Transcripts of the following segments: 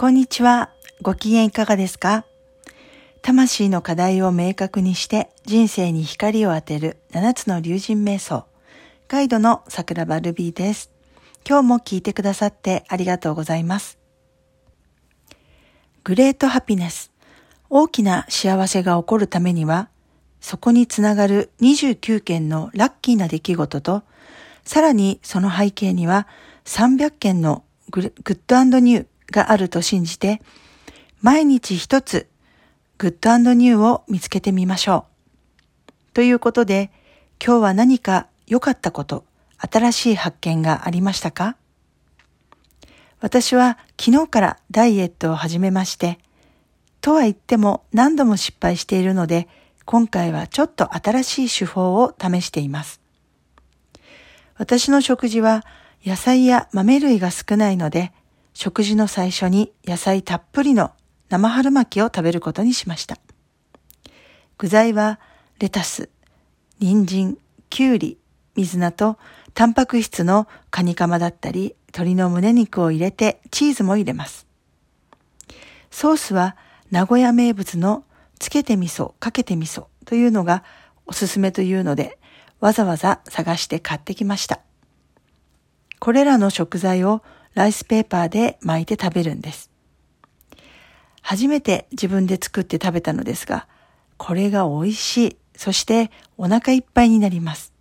こんにちは。ご機嫌いかがですか？魂の課題を明確にして人生に光を当てる7つの竜神瞑想。ガイドの桜バルビーです。今日も聞いてくださってありがとうございます。グレートハピネス。大きな幸せが起こるためには、そこにつながる29件のラッキーな出来事と、さらにその背景には300件のグッドニューがあると信じて、毎日一つグッドニューを見つけてみましょう。ということで、今日は何か良かったこと、新しい発見がありましたか？私は昨日からダイエットを始めまして、とは言っても何度も失敗しているので、今回はちょっと新しい手法を試しています。私の食事は野菜や豆類が少ないので、食事の最初に野菜たっぷりの生春巻きを食べることにしました。具材はレタス、人参、きゅうり、水菜とタンパク質のカニカマだったり鶏の胸肉を入れてチーズも入れます。ソースは名古屋名物のつけて味噌、かけて味噌というのがおすすめというのでわざわざ探して買ってきました。これらの食材をライスペーパーで巻いて食べるんです。初めて自分で作って食べたのですが、これが美味しい。そしてお腹いっぱいになります。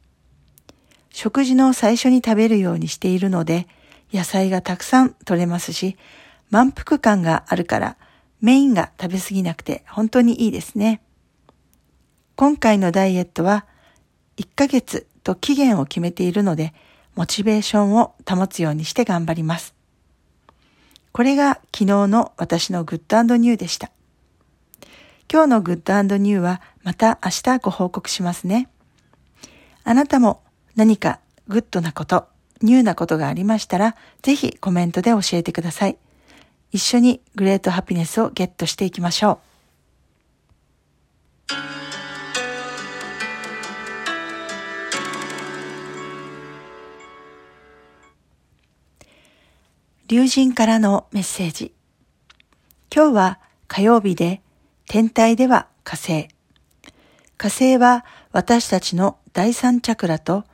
食事の最初に食べるようにしているので、野菜がたくさん取れますし、満腹感があるからメインが食べ過ぎなくて本当にいいですね。今回のダイエットは1ヶ月と期限を決めているので、モチベーションを保つようにして頑張ります。これが昨日の私のグッド＆ニューでした。今日のグッド＆ニューはまた明日ご報告しますね。あなたも何かグッドなこと、ニューなことがありましたら、ぜひコメントで教えてください。一緒にグレートハピネスをゲットしていきましょう。竜神からのメッセージ。今日は火曜日で天体では火星。火星は私たちの第三チャクラと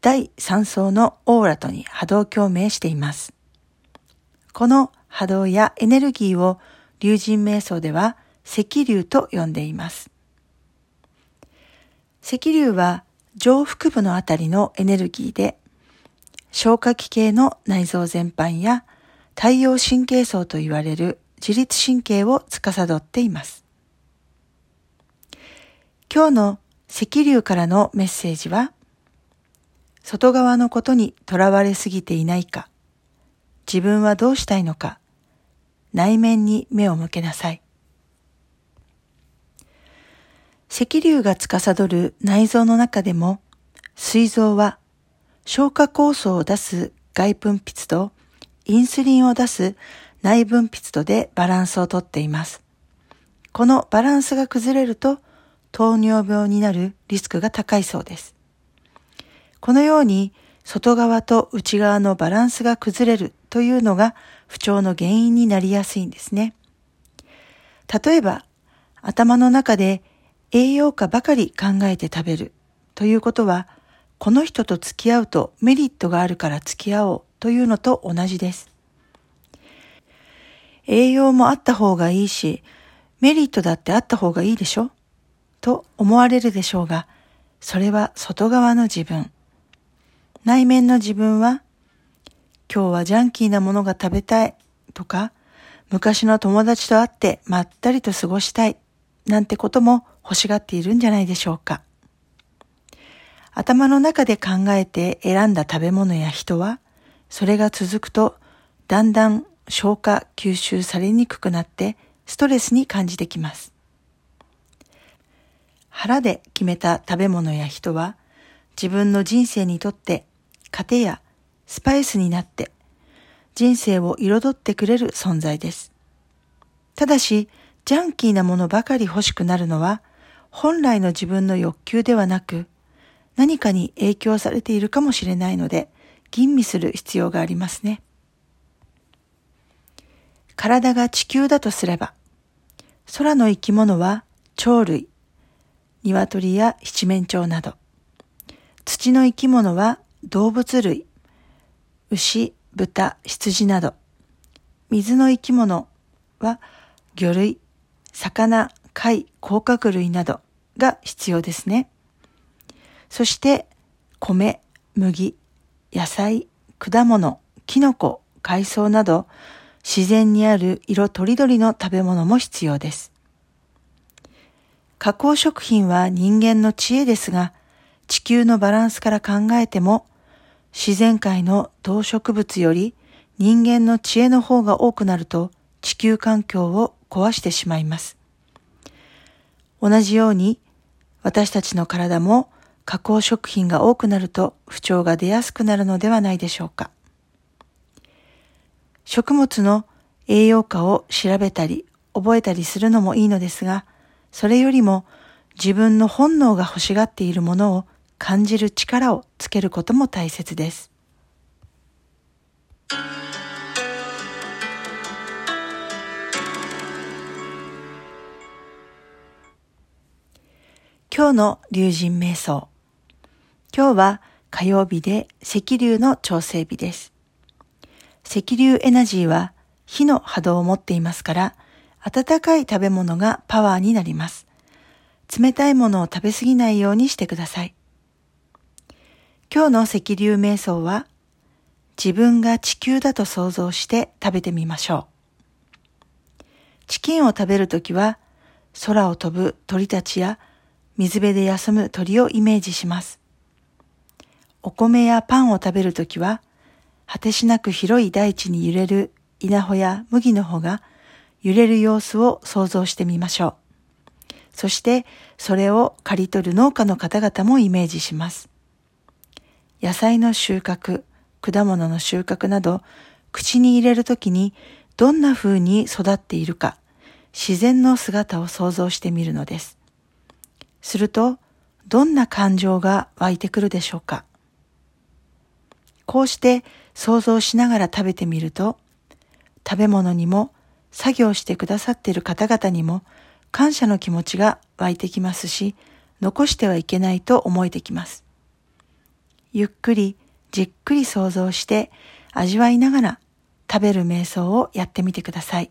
第三層のオーラとに波動共鳴しています。この波動やエネルギーを竜神瞑想では赤竜と呼んでいます。赤竜は上腹部のあたりのエネルギーで消化器系の内臓全般や太陽神経層と言われる自律神経を司っています。今日の赤竜からのメッセージは、外側のことにとらわれすぎていないか、自分はどうしたいのか、内面に目を向けなさい。赤竜が司る内臓の中でも、膵臓は消化酵素を出す外分泌とインスリンを出す内分泌とでバランスをとっています。このバランスが崩れると糖尿病になるリスクが高いそうです。このように外側と内側のバランスが崩れるというのが不調の原因になりやすいんですね。例えば頭の中で栄養価ばかり考えて食べるということはこの人と付き合うとメリットがあるから付き合おうというのと同じです。栄養もあった方がいいし、メリットだってあった方がいいでしょ？と思われるでしょうが、それは外側の自分。内面の自分は、今日はジャンキーなものが食べたいとか、昔の友達と会ってまったりと過ごしたいなんてことも欲しがっているんじゃないでしょうか。頭の中で考えて選んだ食べ物や人は、それが続くとだんだん消化吸収されにくくなってストレスに感じてきます。腹で決めた食べ物や人は自分の人生にとって糧やスパイスになって人生を彩ってくれる存在です。ただし、ジャンキーなものばかり欲しくなるのは本来の自分の欲求ではなく何かに影響されているかもしれないので吟味する必要がありますね。体が地球だとすれば、空の生き物は鳥類、鶏や七面鳥など、土の生き物は動物類、牛、豚、羊など、水の生き物は魚類、魚、貝、甲殻類などが必要ですね。そして米、麦、野菜、果物、キノコ、海藻など自然にある色とりどりの食べ物も必要です。加工食品は人間の知恵ですが、地球のバランスから考えても、自然界の動植物より人間の知恵の方が多くなると地球環境を壊してしまいます。同じように私たちの体も加工食品が多くなると不調が出やすくなるのではないでしょうか。食物の栄養価を調べたり覚えたりするのもいいのですが、それよりも自分の本能が欲しがっているものを感じる力をつけることも大切です。今日の竜神瞑想。今日は火曜日で赤竜の調整日です。赤竜エナジーは火の波動を持っていますから、温かい食べ物がパワーになります。冷たいものを食べ過ぎないようにしてください。今日の赤竜瞑想は、自分が地球だと想像して食べてみましょう。チキンを食べるときは、空を飛ぶ鳥たちや水辺で休む鳥をイメージします。お米やパンを食べるときは、果てしなく広い大地に揺れる稲穂や麦の穂が揺れる様子を想像してみましょう。そしてそれを刈り取る農家の方々もイメージします。野菜の収穫、果物の収穫など口に入れるときにどんな風に育っているか自然の姿を想像してみるのです。するとどんな感情が湧いてくるでしょうかこうして想像しながら食べてみると、食べ物にも作業してくださっている方々にも感謝の気持ちが湧いてきますし、残してはいけないと思えてきます。ゆっくりじっくり想像して味わいながら食べる瞑想をやってみてください。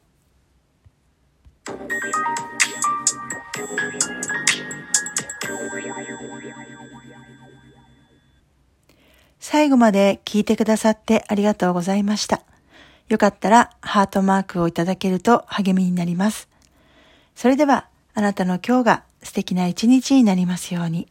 最後まで聞いてくださってありがとうございました。よかったらハートマークをいただけると励みになります。それではあなたの今日が素敵な一日になりますように。